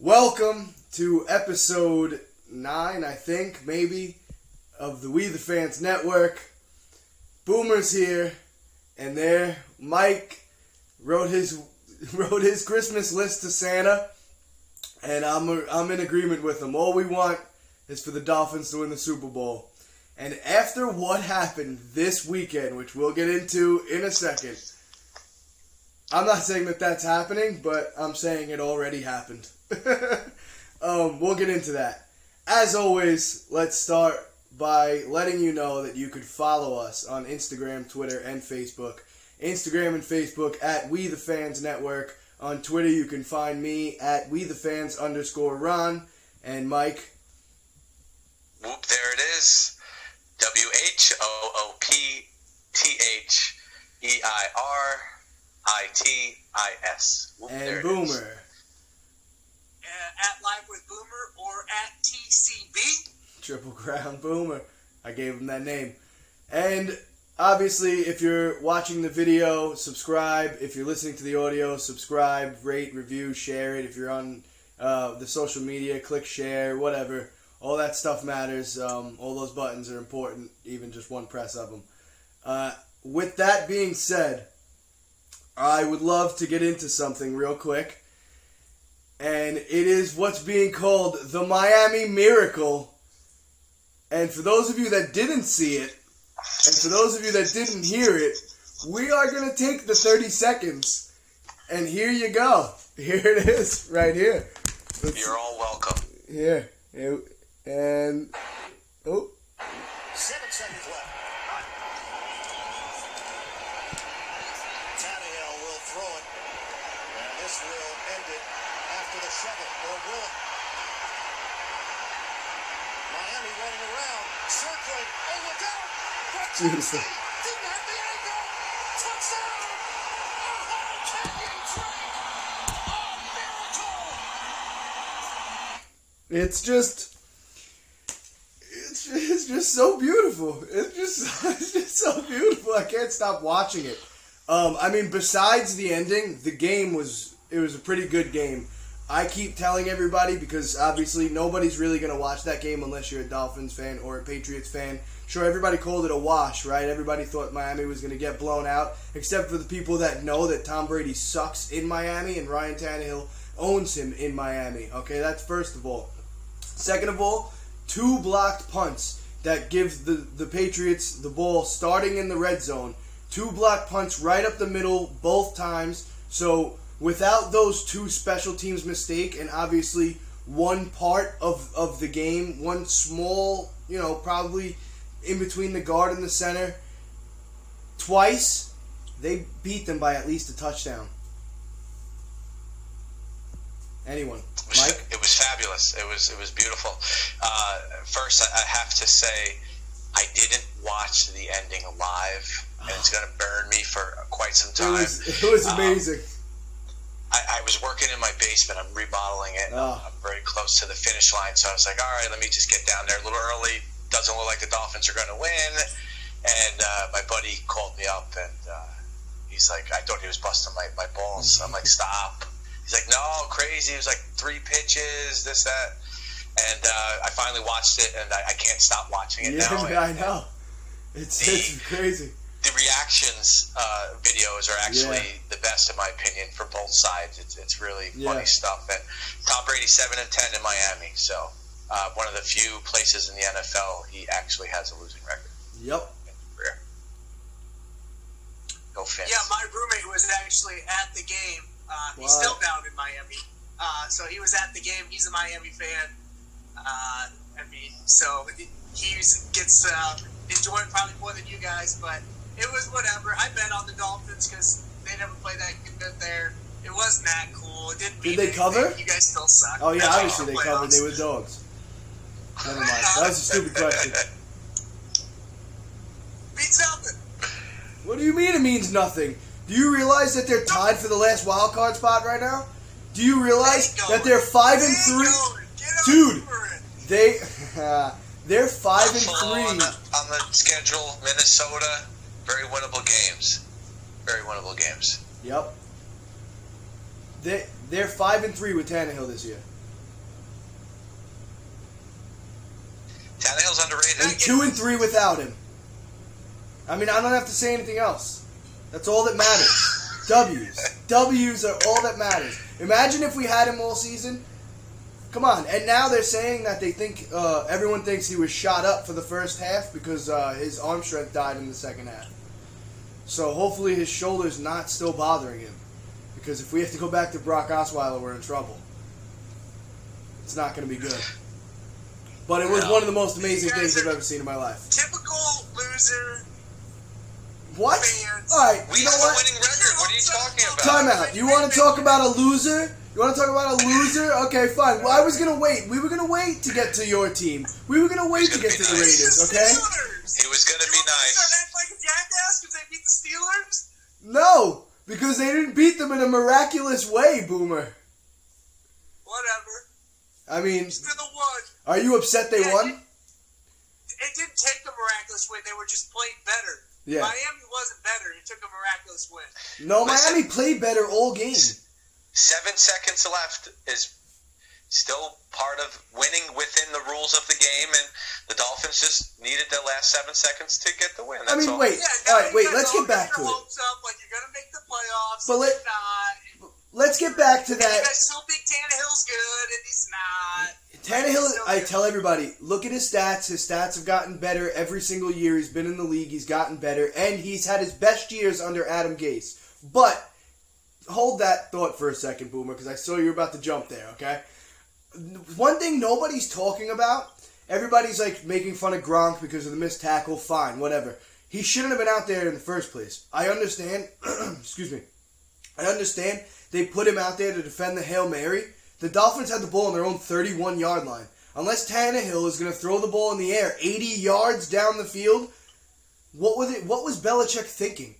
Welcome to episode nine, I think, maybe, of the We the Fans Network. Boomer's here, and there, Mike wrote his wrote his Christmas list to Santa, and I'm a, I'm in agreement with him. All we want is for the Dolphins to win the Super Bowl. And after what happened this weekend, which we'll get into in a second, I'm not saying that that's happening, but I'm saying it already happened. um, we'll get into that. As always, let's start by letting you know that you could follow us on Instagram, Twitter, and Facebook. Instagram and Facebook at We the Fans Network. On Twitter, you can find me at We the Fans underscore Ron and Mike. Whoop, there it is. W H O O P T H E I R I T I S. And it is. At Live with Boomer or at TCB. Triple Crown Boomer. I gave him that name. And obviously, if you're watching the video, subscribe. If you're listening to the audio, subscribe, rate, review, share it. If you're on uh, the social media, click share, whatever. All that stuff matters. Um, all those buttons are important, even just one press of them. Uh, with that being said, I would love to get into something real quick. And it is what's being called the Miami Miracle. And for those of you that didn't see it, and for those of you that didn't hear it, we are going to take the 30 seconds. And here you go. Here it is, right here. Let's- You're all welcome. here. Here. And. Oh. Seven seconds left. Tannehill will throw it. And this will end it after the shovel. Or will it? Miami running around. Circling. Oh, look out. Brett Jesus. Kelsey Didn't have the angle. Touchdown. Ohio Canyon Miracle. It's just. It's, it's just so beautiful. It's just, it's just so beautiful. I can't stop watching it. Um, I mean, besides the ending, the game was it was a pretty good game. I keep telling everybody because obviously nobody's really gonna watch that game unless you're a Dolphins fan or a Patriots fan. Sure, everybody called it a wash, right? Everybody thought Miami was gonna get blown out, except for the people that know that Tom Brady sucks in Miami and Ryan Tannehill owns him in Miami. Okay, that's first of all. Second of all, two blocked punts that give the, the Patriots the ball starting in the red zone. Two blocked punts right up the middle both times. So without those two special teams mistake and obviously one part of, of the game, one small, you know, probably in between the guard and the center, twice, they beat them by at least a touchdown. Anyone? It was, Mike? it was fabulous. It was it was beautiful. Uh, first, I, have to say, I didn't watch the ending live, and it's going to burn me for quite some It time. was, it was Um, amazing. I, I was working in my basement. I'm remodeling it. Oh. I'm very close to the finish line, so I was like, all right, let me just get down there a little early. Doesn't look like the Dolphins are going to win. And uh, my buddy called me up, and uh, he's like, I thought he was busting my, my balls. I'm like, stop. He's like, no, crazy. It was like three pitches, this, that. And uh, I finally watched it, and I, I can't stop watching it Yeah, now. I know. It's, The- it's crazy. The reactions uh, videos are actually Yeah. the best in my opinion for both sides. It's, it's really Yeah. funny stuff. And Tom Brady seven and ten in Miami, so uh, one of the few places in the NFL he actually has a losing record Yep. in his career. Go Fins. Yeah, my roommate was actually at the game. Uh, he's still down in Miami. Uh, so he was at the game. He's a Miami fan. Uh, I mean, so he he gets uh, enjoyed probably more than you guys, but it was whatever. I bet on the Dolphins because they never play that good there. It wasn't that cool. It didn't Did they anything. cover? You guys still suck. Oh yeah, That's obviously they covered. They were dogs. Never mind. That was a stupid question. Means nothing. What do you mean it means nothing? Do you realize that they're tied for the last wild card spot right now? Do you realize Ain't that they're five and three? Dude. over it. They they're five and Buffalo on three. the, on the schedule, Minnesota, very winnable games. Very winnable games. Yep. They they're five and three with Tannehill this year. Tannehill's underrated. And two and three without him. I mean, I don't have to say anything else. That's all that matters. W's. W's are all that matters. Imagine if we had him all season. Come on. And now they're saying that they think uh, everyone thinks he was shot up for the first half because uh, his arm strength died in the second half. So hopefully his shoulder's not still bothering him. Because if we have to go back to Brock Osweiler, we're in trouble. It's not going to be good. But it was No. one of the most amazing things I've ever seen in my life. Typical loser. What? Fans. All right, We you know have a winning record. What are you talking about? Time out. You want to talk about a loser? You want to talk about a loser? Okay, fine. Well, I was gonna wait. We were gonna wait to get to your team. We were gonna wait to get to be the. Raiders. Okay? It was gonna be want me to nice. No, because they didn't beat them in a miraculous way, Boomer. Whatever. I mean, They're are you upset they Yeah, won? It didn't take a miraculous win. They were just playing better. Yeah. Miami wasn't better. It took a miraculous win. No, Listen. Miami played better all game. Seven seconds left is still part of winning within the rules of the game, and the Dolphins just needed the last seven seconds to get the win. That's I mean, all. wait. Yeah, All now wait. Let's get back to it. up like you're gonna make the playoffs. But let, not. Let's get back to And you that. guys still think Tannehill's good, and he's not. Tannehill, So I tell everybody, look at his stats. His stats have gotten better every single year. He's been in the league. He's gotten better, and he's had his best years under Adam Gase. But hold that thought for a second, Boomer, because I saw you were about to jump there. Okay. One thing nobody's talking about. Everybody's like making fun of Gronk because of the missed tackle. Fine, whatever. He shouldn't have been out there in the first place. I understand. excuse me. I understand they put him out there to defend the Hail Mary. The Dolphins had the ball on their own 31 yard line. Unless Tannehill is going to throw the ball in the air 80 yards down the field, what was it? What was Belichick thinking?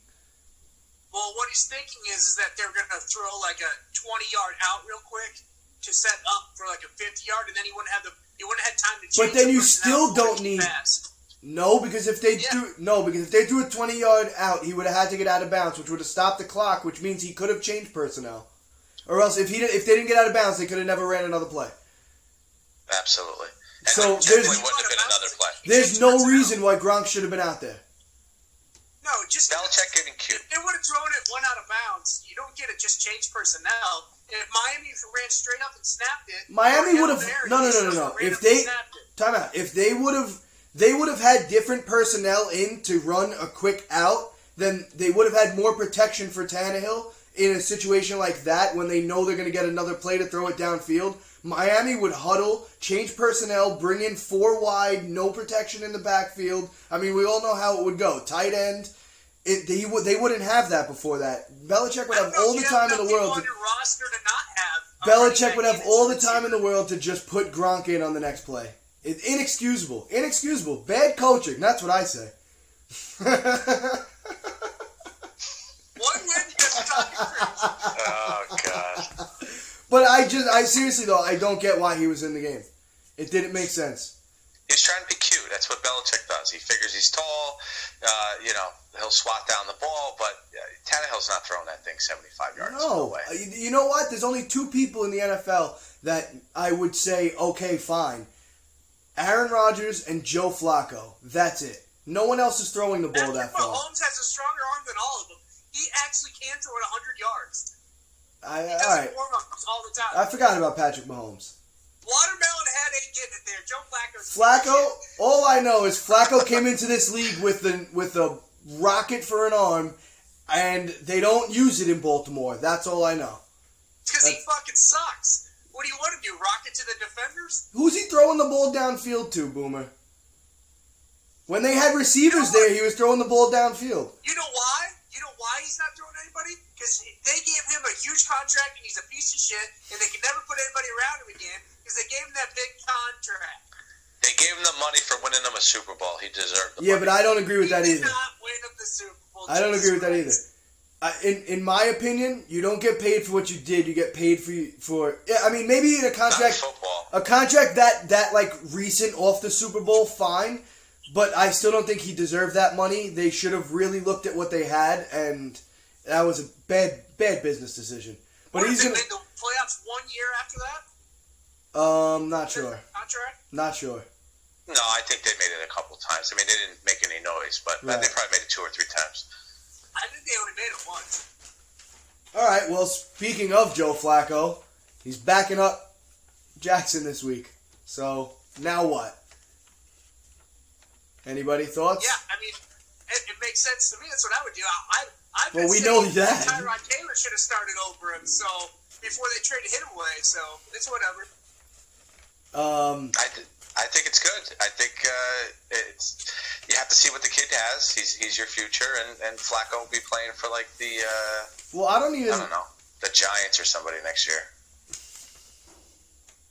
Well, what he's thinking is, is that they're gonna throw like a 20 yard out real quick to set up for like a 50 yard, and then he wouldn't have the he wouldn't have time to change. But then you still don't need- passed. No, because if they Yeah. do no, because if they threw a 20 yard out, he would have had to get out of bounds, which would have stopped the clock, which means he could have changed personnel. Or else, if he did, if they didn't get out of bounds, they could have never ran another play. Absolutely. And So there there's- wouldn't have been another play. There's no reason why Gronk should have been out there. No, just Belichick getting cute. They would have thrown it one out of bounds. You don't get it. Just change personnel. If Miami ran straight up and snapped it, Miami would have no no no no no. If they time out, if they would have they would have had different personnel in to run a quick out, then they would have had more protection for Tannehill in a situation like that when they know they're going to get another play to throw it downfield. Miami would huddle, change personnel, bring in four wide, no protection in the backfield. I mean, we all know how it would go. Tight end. It, they would they wouldn't have that before that. Belichick would have all the time in the world to your roster to not have. Belichick would have all the time in the world to just put Gronk in on the next play. It, inexcusable. Inexcusable. Bad coaching. That's what I say. One win, you guys are talking crazy. Oh God. but I just, I seriously though, I don't get why he was in the game. It didn't make sense. He's trying to be cute. That's what Belichick does. He figures he's tall. Uh, you know, he'll swat down the ball, but uh, Tannehill's not throwing that thing 75 yards. No. way. Uh, You you know what? There's only two people in the NFL that I would say, okay, fine. Aaron Rodgers and Joe Flacco. That's it. No one else is throwing the ball that far. Mahomes has a stronger arm than all of them. He actually can throw it 100 yards. I, He does right. all the time. I forgot about Patrick Mahomes. Watermelon head ain't getting it there. Joe Flacco's Flacco. All I know is Flacco came into this league with the with a rocket for an arm, and they don't use it in Baltimore. That's all I know. because he fucking sucks. What do you want to do? Rock it to the defenders? Who's he throwing the ball downfield to, Boomer? When they had receivers there, he was throwing the ball downfield. You know why? You know why he's not throwing anybody? Because they gave him a huge contract and he's a piece of shit, and they can never put anybody around him again because they gave him that big contract. They gave him the money for winning them a Super Bowl. He deserved the Yeah, money. but I don't agree with that he did either. not win him the Super Bowl. I don't Jesus agree with that either. I, in in my opinion, you don't get paid for what you did. You get paid for for. Yeah, I mean maybe in a contract. a contract that that like recent off the Super Bowl, fine, but I still don't think he deserved that money. They should have really looked at what they had, and that was a bad bad business decision. But What, he's they gonna. the playoffs one year after that Um, not sure, contract. not sure. No, I think they made it a couple times. I mean, they didn't make any noise, but uh, Right. they probably made it two or three times. I think they only made it once. All right. Well, speaking of Joe Flacco, he's backing up Jackson this week. So now what? Anybody thoughts? Yeah, I mean, it, it makes sense to me. That's what I would do. I, I, I've Well, been we know that. Tyrod Taylor should have started over him. So before they traded him away, so it's whatever. Um. I, th- I think it's good. I think uh, it's you have to see what the kid has. He's he's your future, and and Flacco will be playing for like the uh, Well, I don't even. I don't know the Giants or somebody next year.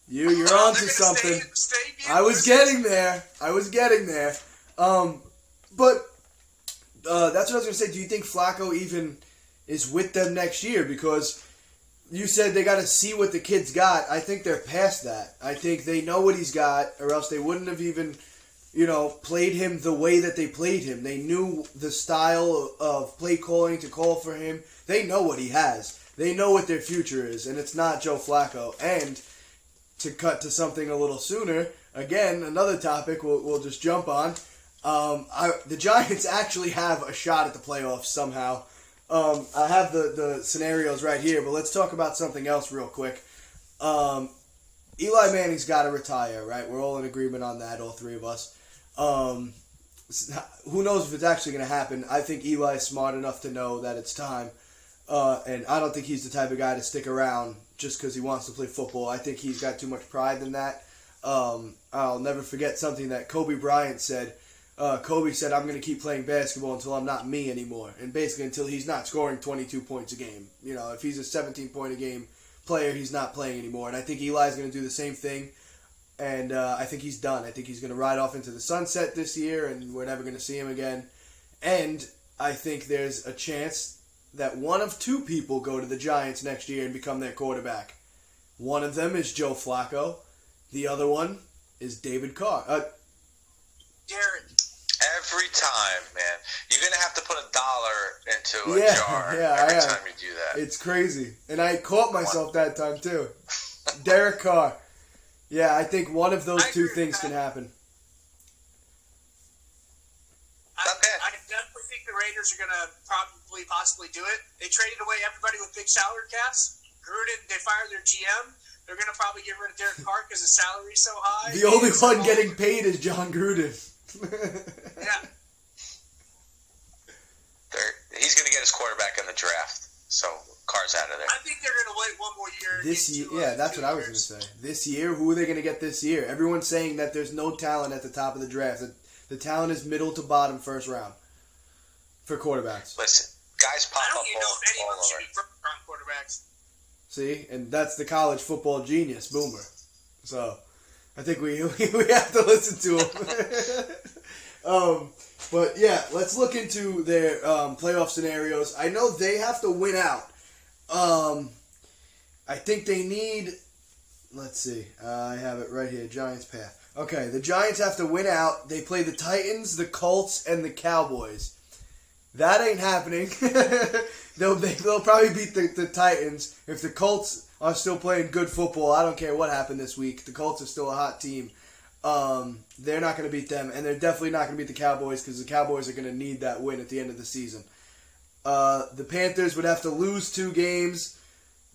You, you're Well, on to something. Stay, stay I was getting there. I was getting there. Um, but uh, that's what I was gonna say. Do you think Flacco even is with them next year? Because you said they got to see what the kid's got. I think they're past that. I think they know what he's got, or else they wouldn't have even, you know, played him the way that they played him. They knew the style of play calling to call for him. They know what he has. They know what their future is, and it's not Joe Flacco. And to cut to something a little sooner, again, another topic we'll, we'll just jump on. Um, I, the Giants actually have a shot at the playoffs somehow. Um, I have the, the scenarios right here, but let's talk about something else real quick. Um, Eli Manning's got to retire, right? We're all in agreement on that, all three of us. Um, who knows if it's actually going to happen? I think Eli's smart enough to know that it's time. Uh, and I don't think he's the type of guy to stick around just because he wants to play football. I think he's got too much pride in that. Um, I'll never forget something that Kobe Bryant said. Uh, Kobe said, "I'm going to keep playing basketball until I'm not me anymore, and basically until he's not scoring 22 points a game. You know, if he's a 17 point a game player, he's not playing anymore. And I think Eli's going to do the same thing. And uh, I think he's done. I think he's going to ride off into the sunset this year, and we're never going to see him again. And I think there's a chance that one of two people go to the Giants next year and become their quarterback. One of them is Joe Flacco. The other one is David Carr. Uh. Every time, man, you're gonna have to put a dollar into a Yeah, jar yeah, I every am. time you do that. It's crazy. And I caught myself that time too. Derek Carr. Yeah, I think one of those I two things that. can happen. I, I definitely think the Raiders are going to probably possibly do it. They traded away everybody with big salary caps. Gruden, they fired their GM. They're going to probably get rid of Derek Carr because the salary's so high. The only one getting paid is Jon Gruden. Yeah. They're, he's gonna get his quarterback in the draft, so Carr's out of there. I think they're going to wait one more year. This year, two, uh, yeah, that's two what I was going to say. This year, who are they going to get this year? Everyone's saying that there's no talent at the top of the draft. The, the talent is middle to bottom first round for quarterbacks. Listen, guys pop I up don't even know all, if anyone all should over. be first round quarterbacks. See, and that's the college football genius, Boomer. So, I think we we have to listen to him. um, but yeah, let's look into their um, playoff scenarios. I know they have to win out. Um, I think they need. Let's see. Uh, I have it right here. Giants path. Okay, the Giants have to win out. They play the Titans, the Colts, and the Cowboys. That ain't happening. they'll they, they'll probably beat the, the Titans if the Colts are still playing good football. I don't care what happened this week. The Colts are still a hot team. Um, they're not going to beat them, and they're definitely not going to beat the Cowboys because the Cowboys are going to need that win at the end of the season. Uh, the Panthers would have to lose two games.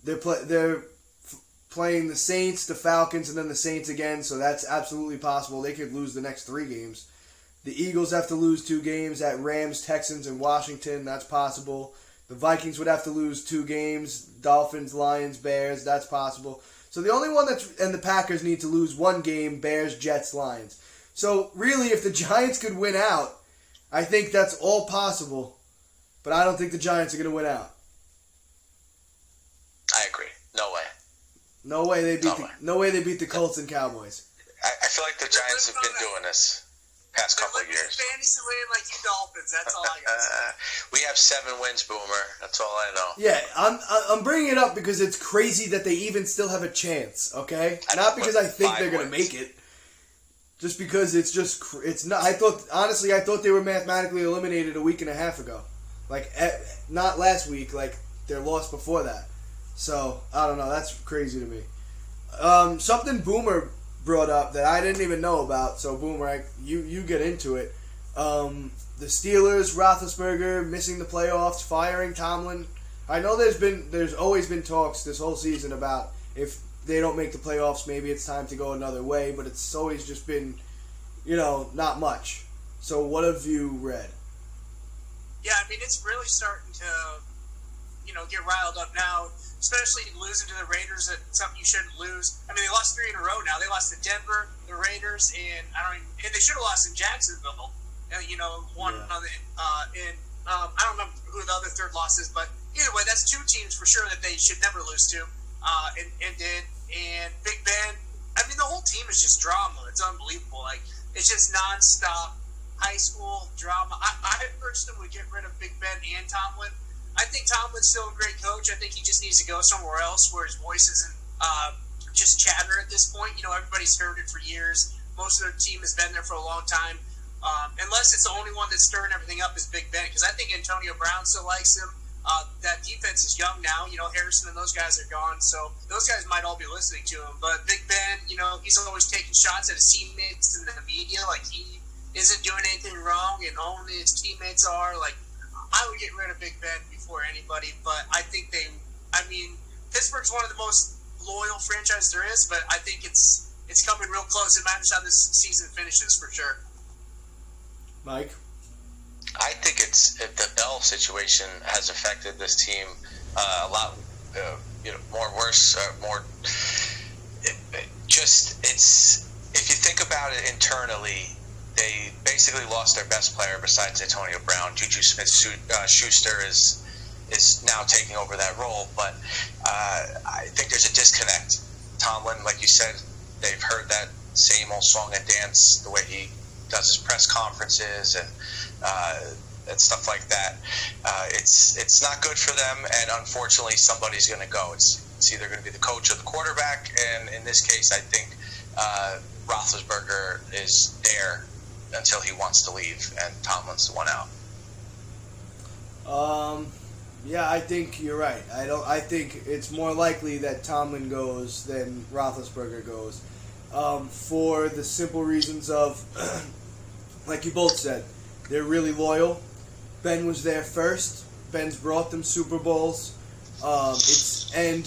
They're play, they're f- playing the Saints, the Falcons, and then the Saints again. So that's absolutely possible. They could lose the next three games. The Eagles have to lose two games at Rams, Texans, and Washington. That's possible. The Vikings would have to lose two games. Dolphins, Lions, Bears. That's possible. So the only one that's and the Packers need to lose one game. Bears, Jets, Lions. So really, if the Giants could win out, I think that's all possible. But I don't think the Giants are going to win out. I agree. No way. No way they beat No the, way. no way they beat the Colts and Cowboys. I, I feel like the Giants have been doing this past They're couple of living in years. fantasy land like you Dolphins. That's all I got. to say. Uh, we have seven wins, Boomer. That's all I know. Yeah, I'm I'm bringing it up because it's crazy that they even still have a chance. Okay, I not because I think they're gonna make it. Just because it's just it's not. I thought honestly, I thought they were mathematically eliminated a week and a half ago. Like eh, not last week. Like their loss before that. So I don't know. That's crazy to me. Um, something Boomer brought up that I didn't even know about. So Boomerang, you you get into it. Um, the Steelers, Roethlisberger missing the playoffs, firing Tomlin. I know there's been there's always been talks this whole season about if they don't make the playoffs, maybe it's time to go another way. But it's always just been, you know, not much. So what have you read? Yeah, I mean it's really starting to, you know, get riled up now. Especially losing to the Raiders, at something you shouldn't lose. I mean, they lost three in a row now. They lost to Denver, the Raiders, and I don't. Even, and they should have lost in Jacksonville. Uh, you know, one Yeah. on the uh, in. Um, I don't remember who the other third loss is, but either way, that's two teams for sure that they should never lose to. Uh, and, and did and Big Ben. I mean, the whole team is just drama. It's unbelievable. Like it's just nonstop high school drama. I, I personally would get rid of Big Ben and Tomlin. I think Tomlin's still a great coach. I think he just needs to go somewhere else where his voice isn't uh, just chatter at this point. You know, everybody's heard it for years. Most of their team has been there for a long time. Um, unless it's the only one that's stirring everything up is Big Ben, because I think Antonio Brown still likes him. Uh, that defense is young now. You know, Harrison and those guys are gone, so those guys might all be listening to him. But Big Ben, you know, he's always taking shots at his teammates in the media, like he isn't doing anything wrong, and only his teammates are. Like, I would get rid of Big Ben before anybody, but I think they. I mean, Pittsburgh's one of the most loyal franchises there is, but I think it's it's coming real close. It matters how this season finishes for sure. Mike. I think it's if the Bell situation has affected this team uh, a lot, uh, you know, more worse, uh, more. It, it just it's if you think about it internally, they basically lost their best player besides Antonio Brown. Juju Smith Schuster is is now taking over that role, but uh, I think there's a disconnect. Tomlin, like you said, they've heard that same old song and dance the way he does his press conferences and uh, and stuff like that. Uh, it's it's not good for them, and unfortunately, somebody's going to go. It's it's either going to be the coach or the quarterback, and in this case, I think uh, Roethlisberger is there until he wants to leave, and Tomlin's the one out. Um, yeah, I think you're right. I don't. I think it's more likely that Tomlin goes than Roethlisberger goes, um, for the simple reasons of, like you both said, they're really loyal. Ben was there first. Ben's brought them Super Bowls. Um, it's and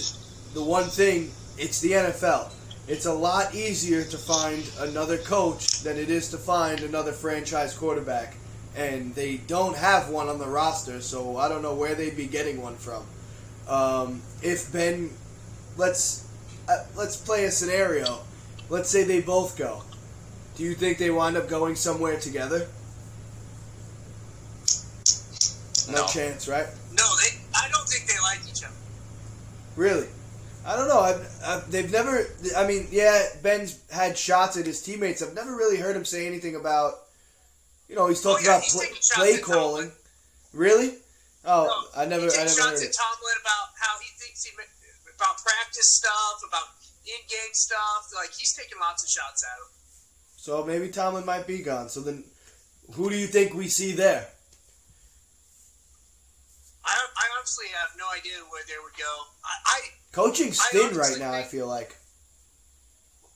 the one thing, it's the NFL. It's a lot easier to find another coach than it is to find another franchise quarterback and they don't have one on the roster, so I don't know where they'd be getting one from. Um, if Ben, let's uh, let's play a scenario. Let's say they both go. Do you think they wind up going somewhere together? No, No. chance, right? No, they. I don't think they like each other. Really? I don't know. I've, I've, they've never. I mean, yeah, Ben's had shots at his teammates. I've never really heard him say anything about. You know, he's oh, talking Oh, yeah, about he's play, play calling. Really? Oh, No, I never, He I never shots heard at. Tomlin about how he thinks he about practice stuff, about in-game stuff. Like he's taking lots of shots at him. So maybe Tomlin might be gone. So then, who do you think we see there? I, I honestly have no idea where they would go. I, I Coaching's I thin right now. I feel like.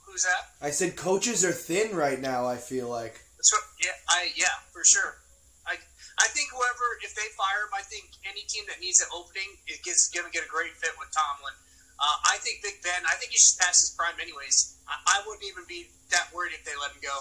who's that? I said coaches are thin right now. I feel like. That's what, yeah, I yeah for sure. I I think whoever if they fire him, I think any team that needs an opening it gets going to get a great fit with Tomlin. Uh, I think Big Ben. I think he should pass his prime anyways. I, I wouldn't even be that worried if they let him go.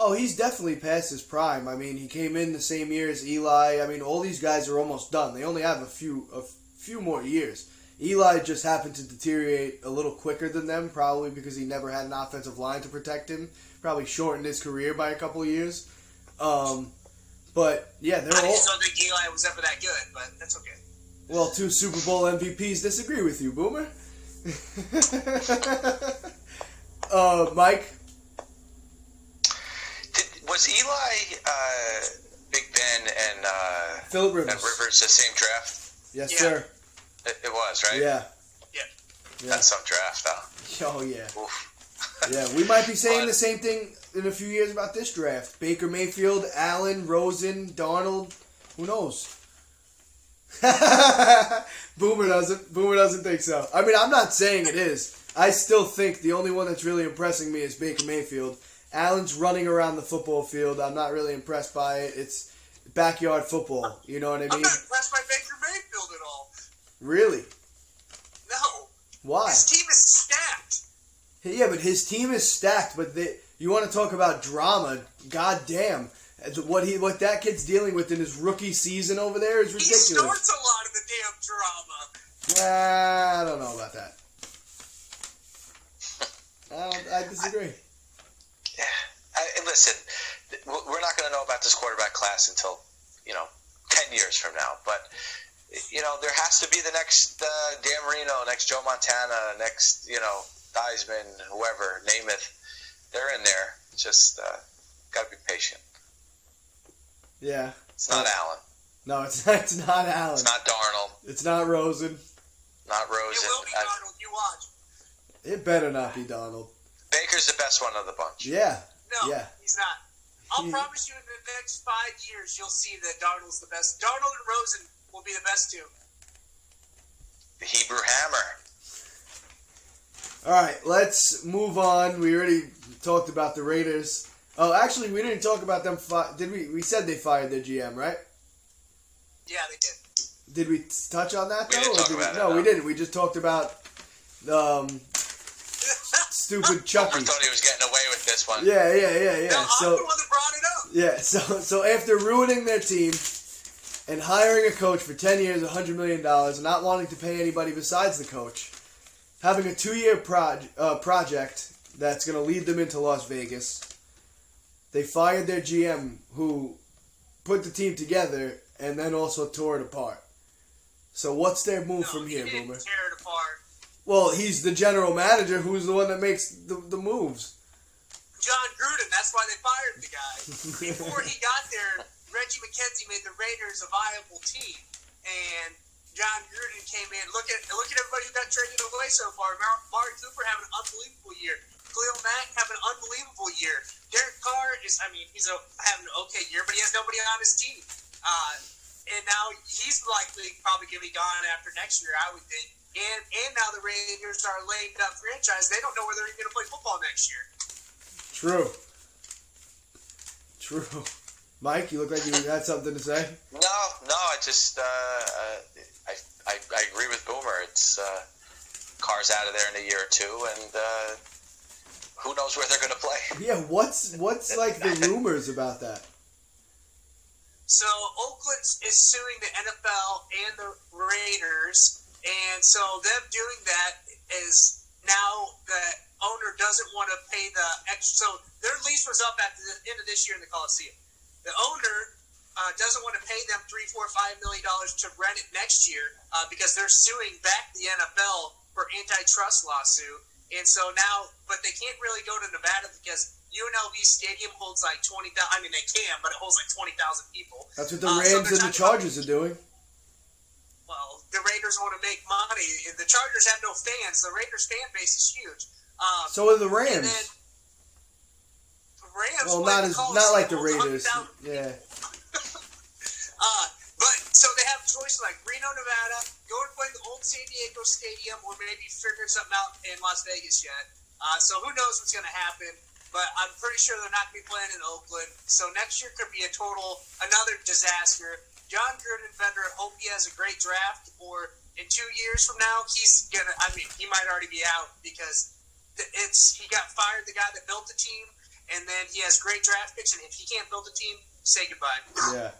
Oh, he's definitely past his prime. I mean, he came in the same year as Eli. I mean, all these guys are almost done. They only have a few a few more years. Eli just happened to deteriorate a little quicker than them, probably because he never had an offensive line to protect him. Probably shortened his career by a couple years. Um, but yeah, they're I all just don't think Eli was ever that good, but that's okay. well. Two Super Bowl MVPs disagree with you, Boomer. uh, Mike. Did, was Eli, uh, Big Ben, and uh, Philip and Rivers. Rivers the same draft? Yes, Yeah. sir. It, it was right. Yeah. Yeah. Yeah. That's some draft, though. Oh yeah. Oof. Yeah, we might be saying But- the same thing in a few years about this draft. Baker Mayfield, Allen, Rosen, Darnold. Who knows? Boomer doesn't. Boomer doesn't think so. I mean, I'm not saying it is. I still think the only one that's really impressing me is Baker Mayfield. Allen's running around the football field. I'm not really impressed by it. It's backyard football. You know what I mean? I'm not impressed by Baker Mayfield at all. Really? No, Why? his team is stacked. Yeah, but his team is stacked. But they, you want to talk about drama? God damn. What he, what that kid's dealing with in his rookie season over there is ridiculous. He starts a lot of the damn drama. Nah, I don't know about that. I, don't, I disagree. Yeah. I, and listen, we're not going to know about this quarterback class until, you know, 10 years from now. But, you know, there has to be the next uh, Dan Marino, next Joe Montana, next, you know, Theismann, whoever, name it. They're in there. Just uh, got to be patient. Yeah. It's not Allen. No, it's not, it's not Allen. It's not Darnold. It's not Rosen. Not Rosen. It Rosen. will be I- Darnold. You watch. It better not be Darnold. Baker's the best one of the bunch. Yeah. No, Yeah. he's not. I'll He- promise you, in the next five years, you'll see that Darnold's the best. Darnold and Rosen will be the best two. The Hebrew Hammer. All right, let's move on. We already talked about the Raiders. Oh, actually, we didn't talk about them. Fi- did we? We said they fired their GM, right? Yeah, they did. Did we touch on that We though? didn't talk did we- about it, no, no. we didn't. We just talked about um, stupid Homer Chucky. thought he was getting away with this one. Yeah, yeah, yeah, no, yeah. I'm So the one that brought it up. yeah, so so after ruining their team and hiring a coach for ten years, hundred million dollars, and not wanting to pay anybody besides the coach, having a two-year proj- uh, project that's going to lead them into Las Vegas, they fired their GM who put the team together and then also tore it apart. So what's their move No, from he here, didn't Boomer? tear it apart. Well, he's the general manager who's the one that makes the, the moves. Jon Gruden. That's why they fired the guy. Before he got there, Reggie McKenzie made the Raiders a viable team, and John Gruden came in. Look at look at everybody who got traded away so far. Mar- Mari Cooper having an unbelievable year. Khalil Mack having an unbelievable year. Derek Carr is, I mean, he's a, having an okay year, but he has nobody on his team. Uh, and now he's likely probably going to be gone after next year, I would think. And and now the Raiders are a lame duck franchise. They don't know where they're going to play football next year. True. True. Mike, you look like you had something to say. No, no, I just uh, uh, I, I I agree with Boomer. It's uh, Carr's out of there in a year or two, and uh, who knows where they're going to play. Yeah, what's what's like the rumors about that? So Oakland is suing the NFL and the Raiders, and so them doing that is now the owner doesn't want to pay the extra. So their lease was up at the end of this year in the Coliseum. The owner uh, doesn't want to pay them three, four, five million dollars to rent it next year uh, because they're suing back the NFL for antitrust lawsuit. And so now, but they can't really go to Nevada because UNLV Stadium holds like twenty thousand. I mean, they can, but it holds like twenty thousand people. That's what the Uh, so Rams and the talking about- Chargers are doing. Well, the Raiders want to make money. The Chargers have no fans. The Raiders fan base is huge. Um, So are the Rams. then the Rams. Well, not as not like the Raiders. Yeah. Uh, but so they have choices like Reno, Nevada, go and play the old San Diego Stadium, or maybe figuring something out in Las Vegas yet. Uh, so who knows what's going to happen? But I'm pretty sure they're not going to be playing in Oakland. So next year could be a total another disaster. Jon Gruden better hope he has a great draft, or in two years from now he's gonna. I mean, he might already be out because it's he got fired, the guy that built the team, and then he has great draft picks, and if he can't build a team, say goodbye. Yeah.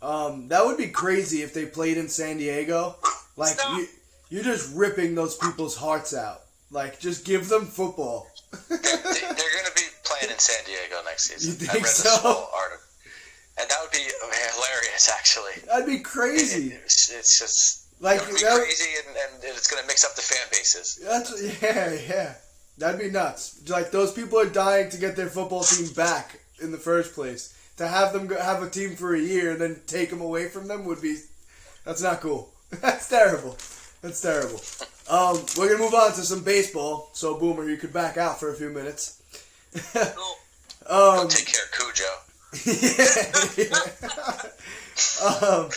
Um, that would be crazy if they played in San Diego. Like Stop. you, you're just ripping those people's hearts out. Like just give them football. They- they're going to be playing in San Diego next season. You I think read so? a small article, and that would be hilarious. Actually, That'd be crazy. It's, it's just Like it would be that- crazy, and, and it's going to mix up the fan bases. That's yeah, yeah. That'd be nuts. Like those people are dying to get their football team back in the first place. To have them go, have a team for a year and then take them away from them would be that's not cool. That's terrible. That's terrible. Um, we're gonna move on to some baseball. So Boomer, you could back out for a few minutes. Cool. um, Take care, Cujo. Yeah, um,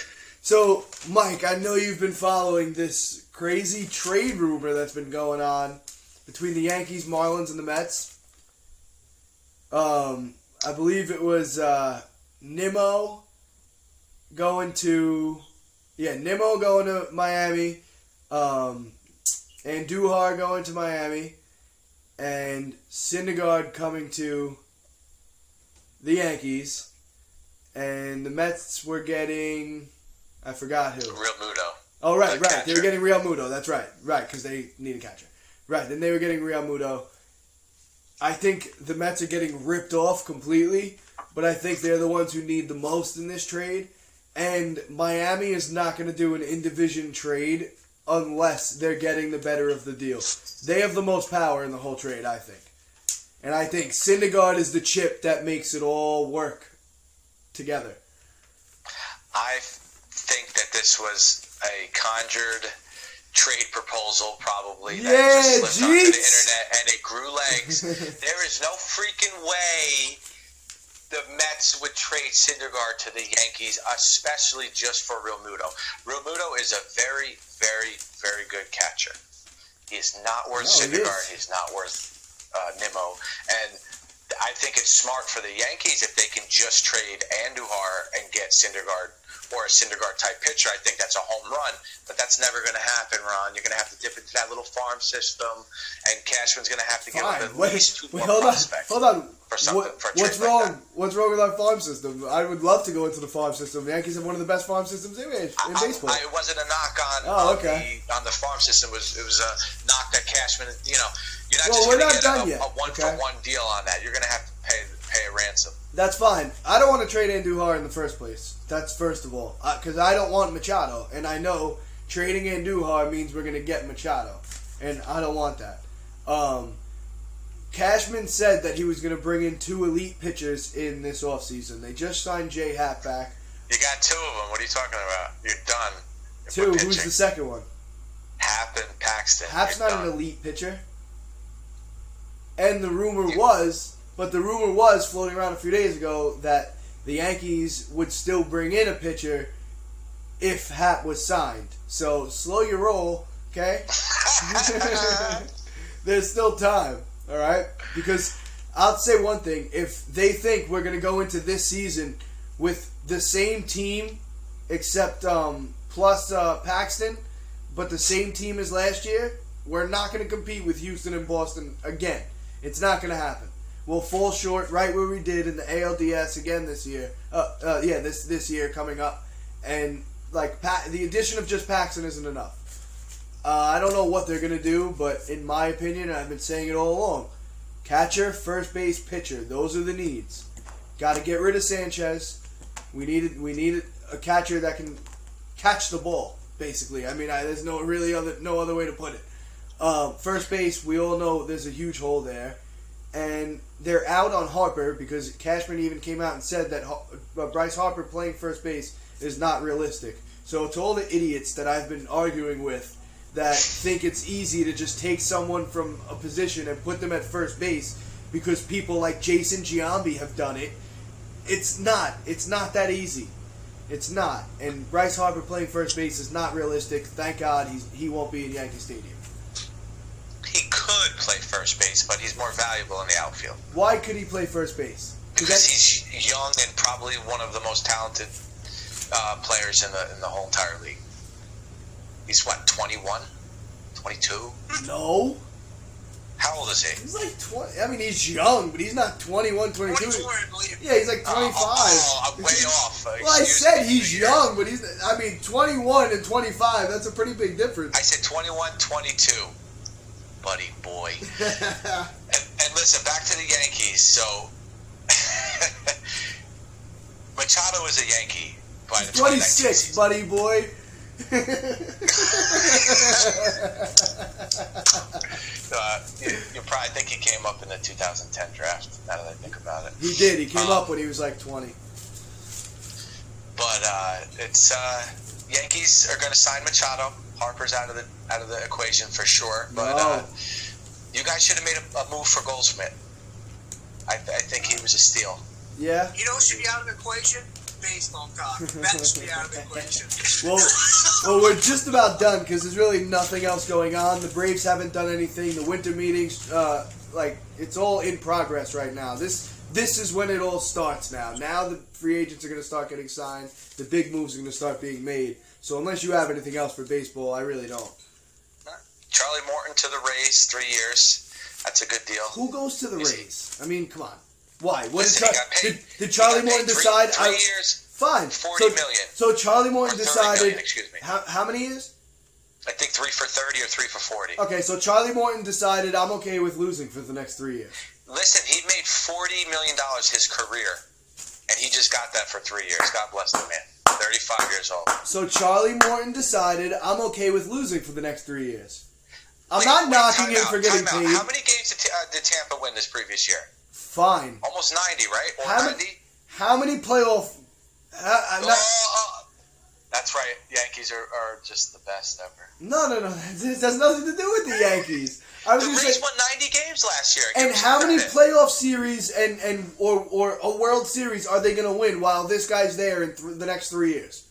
So, Mike, I know you've been following this crazy trade rumor that's been going on between the Yankees, Marlins, and the Mets. Um, I believe it was uh, Nimmo going to, yeah, Nimmo going to Miami, um, Andujar going to Miami, and Syndergaard coming to the Yankees, and the Mets were getting, I forgot who. Realmuto. Oh right, The right. They were getting Realmuto. That's right, right, because they need a catcher. Right. Then they were getting Realmuto. I think the Mets are getting ripped off completely, but I think they're the ones who need the most in this trade. And Miami is not going to do an in division trade unless they're getting the better of the deal. They have the most power in the whole trade, I think. And I think Syndergaard is the chip that makes it all work together. I think that this was a conjured trade proposal, probably that just slipped onto the internet and it grew legs. there is no freaking way the Mets would trade Syndergaard to the Yankees, especially just for Realmuto. Real Muto is a very, very, very good catcher. He is not worth No, he Syndergaard. is. He's not worth uh, Nimmo. And I think it's smart for the Yankees if they can just trade Andujar and get Syndergaard or a Syndergaard type pitcher. I think that's a home run, but that's never going to happen, Ron. You're going to have to dip into that little farm system, and Cashman's going to have to Fine. him at Wait, least two wait, more hold on. Hold on. for something- What- for what's like wrong? that. what's wrong with our farm system? I would love to go into the farm system. The Yankees have one of the best farm systems in, in I- baseball. I, it wasn't a knock on, Oh, on the on the farm system. It was it was a knock that Cashman. You know, you're not Well, just going to get a, yet, a one okay? for one deal on that. You're going to have to pay pay a ransom. That's fine. I don't want to trade Andujar in the first place. That's first of all, because I don't want Machado, and I know trading Andujar means we're going to get Machado, and I don't want that. Um, Cashman said that he was going to bring in two elite pitchers in this offseason. They just signed Jay Happ back. You got two of them. What are you talking about? You're done. Two. Who's the second one? Happ and Paxton. Happ's You're not done. an elite pitcher. And the rumor was, but the rumor was floating around a few days ago that the Yankees would still bring in a pitcher if Happ was signed. So slow your roll, okay? There's still time, all right? Because I'll say one thing: if they think we're gonna go into this season with the same team, except um, plus uh, Paxton, but the same team as last year, we're not going to compete with Houston and Boston again. It's not going to happen. We'll fall short right where we did in the ALDS again this year. Uh, uh, yeah, this this year coming up, and like pa- the addition of just Paxton isn't enough. Uh, I don't know what they're to do, but in my opinion, I've been saying it all along: catcher, first base, pitcher. Those are the needs. Got to get rid of Sanchez. We needed we needed a catcher that can catch the ball. Basically, I mean, I, there's no really other no other way to put it. Um, first base, we all know there's a huge hole there, and they're out on Harper because Cashman even came out and said that uh, Bryce Harper playing first base is not realistic. So to all the idiots that I've been arguing with that think it's easy to just take someone from a position and put them at first base because people like Jason Giambi have done it, it's not. It's not that easy. It's not. And Bryce Harper playing first base is not realistic. Thank God he's, he won't be in Yankee Stadium. He could play first base, but he's more valuable in the outfield Why could he play first base? because he's young and probably one of the most talented uh, players in the in the whole entire league. He's what 21, 22. no. How old is he? He's like 20. I mean, he's young, but he's not 21, 22. 24, I believe. Yeah, he's like 25. Oh, oh, I'm way off. Uh, Well, I said he's young, but he's. I mean, 21 and 25, that's a pretty big difference. I said 21, 22. Buddy boy. And, and listen, back to the Yankees. So, Machado is a Yankee by the 26, season. buddy boy. Uh, you, you probably think he came up in the 2010 draft. Now that I think about it, he did. He came Um, up when he was like 20. but uh, it's uh, Yankees are going to sign Machado. Harper's out of the out of the equation for sure. But No. uh, you guys should have made a, a move for Goldschmidt. I, I think he was a steal. Yeah? You know should be out of the equation? baseball talk. That should be out of the equation. Well, well, we're just about done because there's really nothing else going on. The Braves haven't done anything. The winter meetings, uh, like it's all in progress right now. This this is when it all starts now. Now the free agents are going to start getting signed. The big moves are going to start being made. So unless you have anything else for baseball, I really don't. Charlie Morton to the Rays, three years. That's a good deal. Who goes to the Rays? I mean, come on. Why? What Listen, did, did, did Charlie Morton three- decide? Three I, years, fine. 40 so, million. So Charlie Morton decided. million, excuse me. How, how many years? I think three for 30 or three for 40. Okay, so Charlie Morton decided I'm okay with losing for the next three years. Listen, he made $40 million his career, and he just got that for three years. God bless the man. 35 years old. So Charlie Morton decided I'm okay with losing for the next three years. I'm Wait, not wait, knocking him for getting paid. How many games did, uh, did Tampa win this previous year? Fine. Almost 90, right? Or How 90? many- How many playoff? Uh, I'm not, Oh, that's right. Yankees are, are just the best ever. no, no, no. This has nothing to do with the Yankees. I was The Rays saying. won 90 games last year. And how many credit. playoff series and, and or, or a World Series are they going to win while this guy's there in th- the next three years?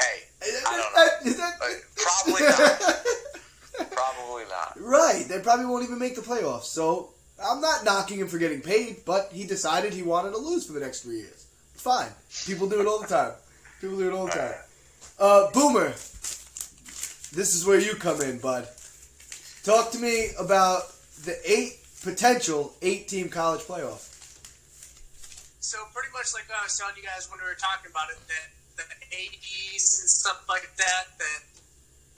Hey, I don't know. That- probably not. Probably not. Right. They probably won't even make the playoffs. So I'm not knocking him for getting paid, but he decided he wanted to lose for the next three years. Fine. People do it all the time. People do it all the time. Uh, Boomer, this is where you come in, bud. Talk to me about the eight potential eight-team college playoff. So pretty much like I was telling you guys when we were talking about it, that the ADs and stuff like that, that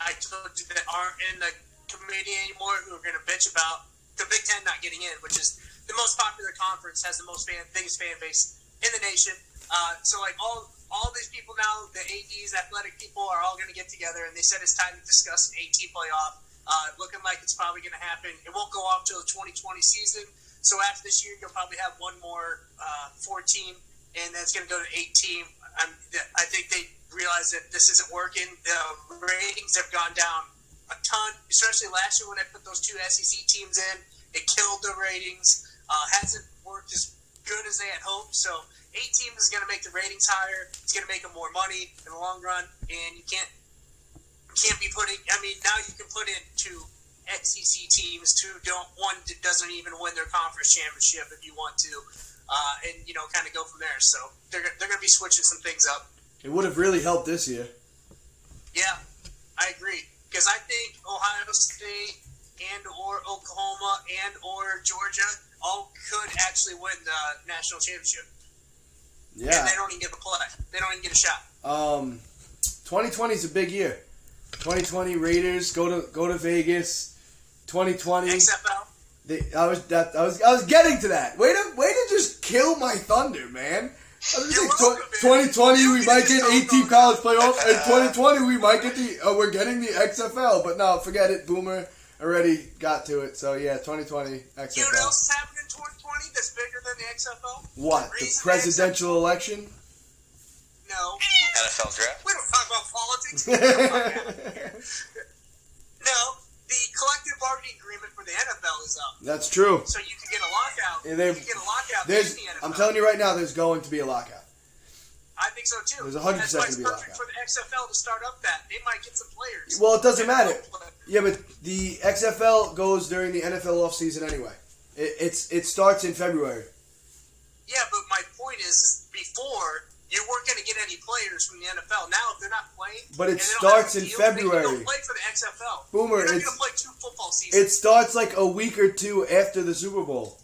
I told you that aren't in the committee anymore, who are going to bitch about the Big Ten not getting in, which is the most popular conference, has the most fan, biggest fan base in the nation. Uh, so like all all these people now, the ADs, athletic people, are all going to get together, and they said it's time to discuss an 18 playoff. Uh, looking like it's probably going to happen. It won't go off till the 2020 season. So after this year, you'll probably have one more uh, four team, and then it's going to go to eight team. I'm, I think they realize that this isn't working. The ratings have gone down a ton, especially last year when I put those two SEC teams in. It killed the ratings. Uh, hasn't worked as good as they had hoped. So eight teams is going to make the ratings higher. It's going to make them more money in the long run, and you can't can't be putting. I mean, now you can put in two SEC teams, two don't one doesn't even win their conference championship if you want to, uh, and you know, kind of go from there. So they're they're going to be switching some things up. It would have really helped this year. Yeah, I agree because I think Ohio State and or Oklahoma and or Georgia all could actually win the national championship, and Yeah. they don't even get to play. They don't even get a shot. Um, 2020 is a big year. 2020 Raiders go to go to Vegas. 2020. XFL. They, I was that I was I was getting to that. Way to way to just kill my thunder, man. I was like, welcome, man. 2020 we You might get don't 18 college playoff, and 2020 we might get the uh, we're getting the XFL. But no, forget it. Boomer already got to it. So yeah, 2020 You know what else is happening in 2020 that's bigger than the XFL? What the reason presidential election? No. NFL draft. We don't talk about politics. Get the fuck out of here. no, the collective bargaining agreement for the NFL is up. That's true. So you can get a lockout. Yeah, they've- you can get a lockout There's, in the NFL. I'm telling you right now, there's going to be a lockout. Think so too. There's hundred That's why percent it's gonna be perfect for the XFL to start up that. They might get some players. Well, it doesn't matter. Yeah, but the XFL goes during the NFL offseason anyway. It, it's it starts in February. Yeah, but my point is, is before you weren't going to get any players from the NFL. Now, if they're not playing, But it and they don't starts in deal, they February. play for the XFL. Boomer, it's- going to play two football seasons. It starts like a week or two after the Super Bowl.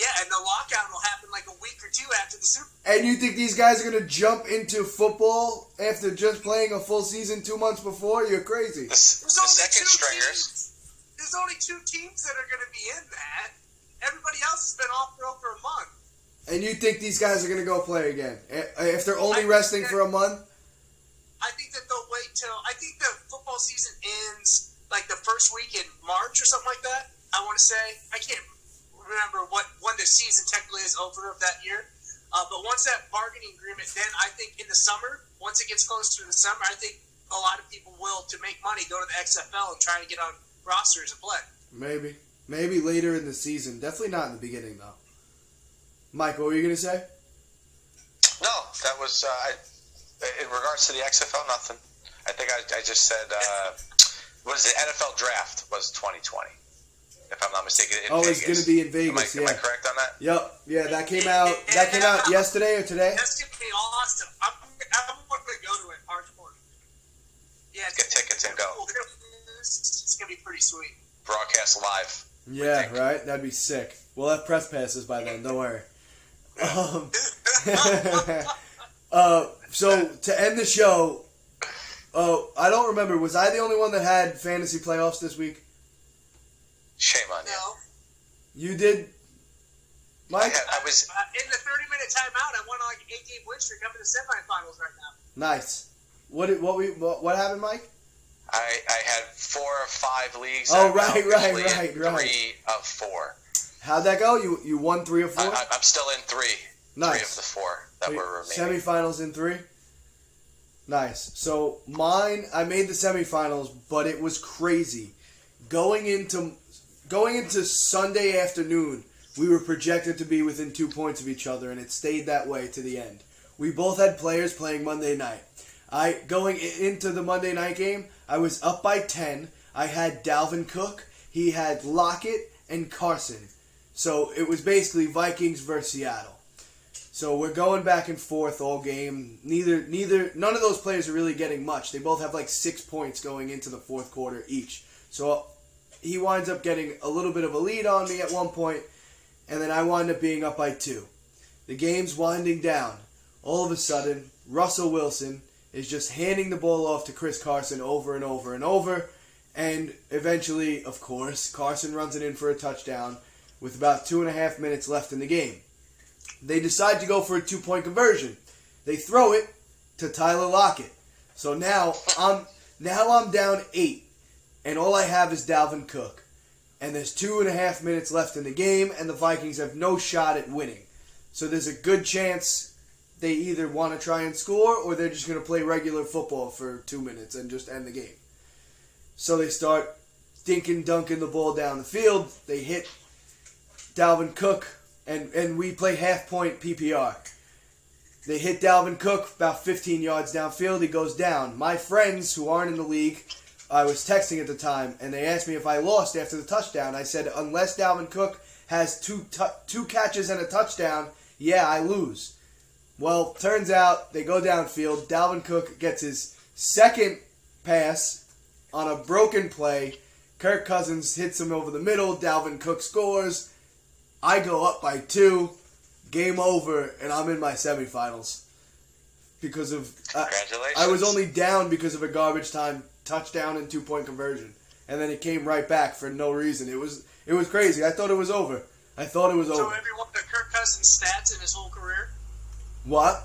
Yeah, and the lockout will happen like a week or two after the Super. And you think these guys are going to jump into football after just playing a full season two months before? You're crazy. The, s- There's the only second two stringers. teams. There's only two teams that are going to be in that. Everybody else has been off the road for a month. And you think these guys are going to go play again? If they're only I- resting for a month? I think that they'll wait till. I think the football season ends like the first week in March or something like that. I want to say. I can't remember what when the season technically is over of that year. Uh, but once that bargaining agreement, then I think in the summer, once it gets close to the summer, I think a lot of people will to make money go to the XFL and try to get on rosters and play. Maybe. Maybe later in the season. Definitely not in the beginning, though. Mike, what were you gonna say? No, that was uh, I, in regards to the XFL. Nothing. I think I, I just said uh, what is it? NFL draft was 2020, if I'm not mistaken. In Oh, it's gonna be in Am I, Vegas. am I Yeah. correct on that? Yep. Yeah, that came out. That came out yesterday or today. That's gonna be awesome. I'm, I'm going to go to it. Hardcore. Yeah, Get tickets and go. It's gonna be pretty sweet. Broadcast live. Yeah, right. That'd be sick. We'll have press passes by then. Don't worry. Um, uh, so to end the show, uh, I don't remember. Was I the only one that had fantasy playoffs this week? Shame on you. No. You did, I, Mike. had, I was Uh, in the 30 minute timeout, I won like an eight game win streak up in the semifinals right now. Nice. What did what we what, what happened, Mike? I, I had four or five leagues. Oh, I'm right, right, right, right. Three of four. How'd that go? You you won three or four. I, I, I'm still in three. Three of nice. the four that were remaining. Semifinals in three. Nice. So mine, I made the semifinals, but it was crazy. Going into going into Sunday afternoon, we were projected to be within two points of each other, and it stayed that way to the end. We both had players playing Monday night. I going into the Monday night game, I was up by ten. I had Dalvin Cook. He had Lockett and Carson. So it was basically Vikings versus Seattle. So we're going back and forth all game. Neither, neither, none of those players are really getting much. They both have like six points going into the fourth quarter each. So he winds up getting a little bit of a lead on me at one point, and then I wind up being up by two. The game's winding down. All of a sudden, Russell Wilson is just handing the ball off to Chris Carson over and over and over, and eventually, of course, Carson runs it in for a touchdown with about two and a half minutes left in the game they decide to go for a two point conversion. They throw it to Tyler Lockett. So now I'm now I'm down eight, and all I have is Dalvin Cook. And there's two and a half minutes left in the game, and the Vikings have no shot at winning. So there's a good chance they either want to try and score or they're just going to play regular football for two minutes and just end the game. So they start dinking, dunking the ball down the field. They hit Dalvin Cook, and, and we play half point PPR. They hit Dalvin Cook about 15 yards downfield. He goes down. My friends who aren't in the league, I was texting at the time, and they asked me if I lost after the touchdown. I said, unless Dalvin Cook has two tu- two catches and a touchdown, yeah, I lose. Well, turns out they go downfield. Dalvin Cook gets his second pass on a broken play. Kirk Cousins hits him over the middle. Dalvin Cook scores. I go up by two. Game over, and I'm in my semifinals because of Congratulations. I was only down because of a garbage time touchdown and two point conversion, and then it came right back for no reason. It was it was crazy. I thought it was over. I thought it was So over. every one of Kirk Cousins' stats in his whole career. What?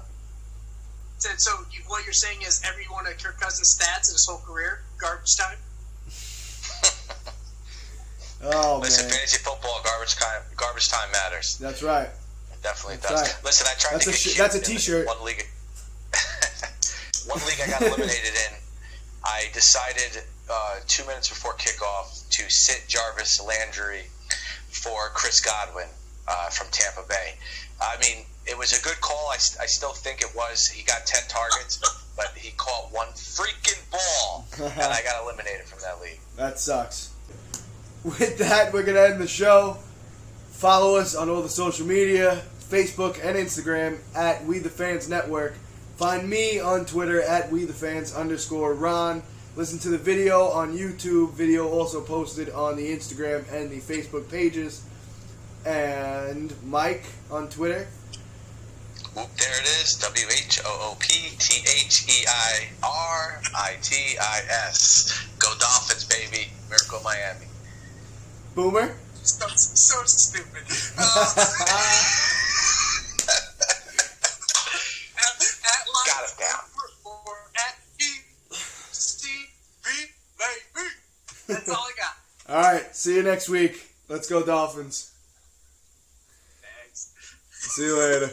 So, so you, what you're saying is every one of Kirk Cousins' stats in his whole career, garbage time. Oh Listen, man, fantasy football, garbage time, garbage time matters. that's right. It definitely That's does. right. Listen, I tried That's to a get sh- cute that's a in the t-shirt. One league, one league I got eliminated in. I decided uh, two minutes before kickoff to sit Jarvis Landry for Chris Godwin uh, from Tampa Bay. I mean, it was a good call. I, I still think it was. He got ten targets, but he caught one freaking ball, and I got eliminated from that league. That sucks. With that, we're gonna end the show. Follow us on all the social media, Facebook and Instagram at We the Fans Network. Find me on Twitter at We the Fans underscore Ron. Listen to the video on YouTube. Video also posted on the Instagram and the Facebook pages. And Mike on Twitter. Whoop, there it is. W H O O P T H E I R I T I S. Go Dolphins, baby. Miracle Miami. Boomer. So, so stupid. Uh, at, at line Got it down. Or, or at E C B baby. That's all I got. All right. See you next week. Let's go Dolphins. Thanks. See you later.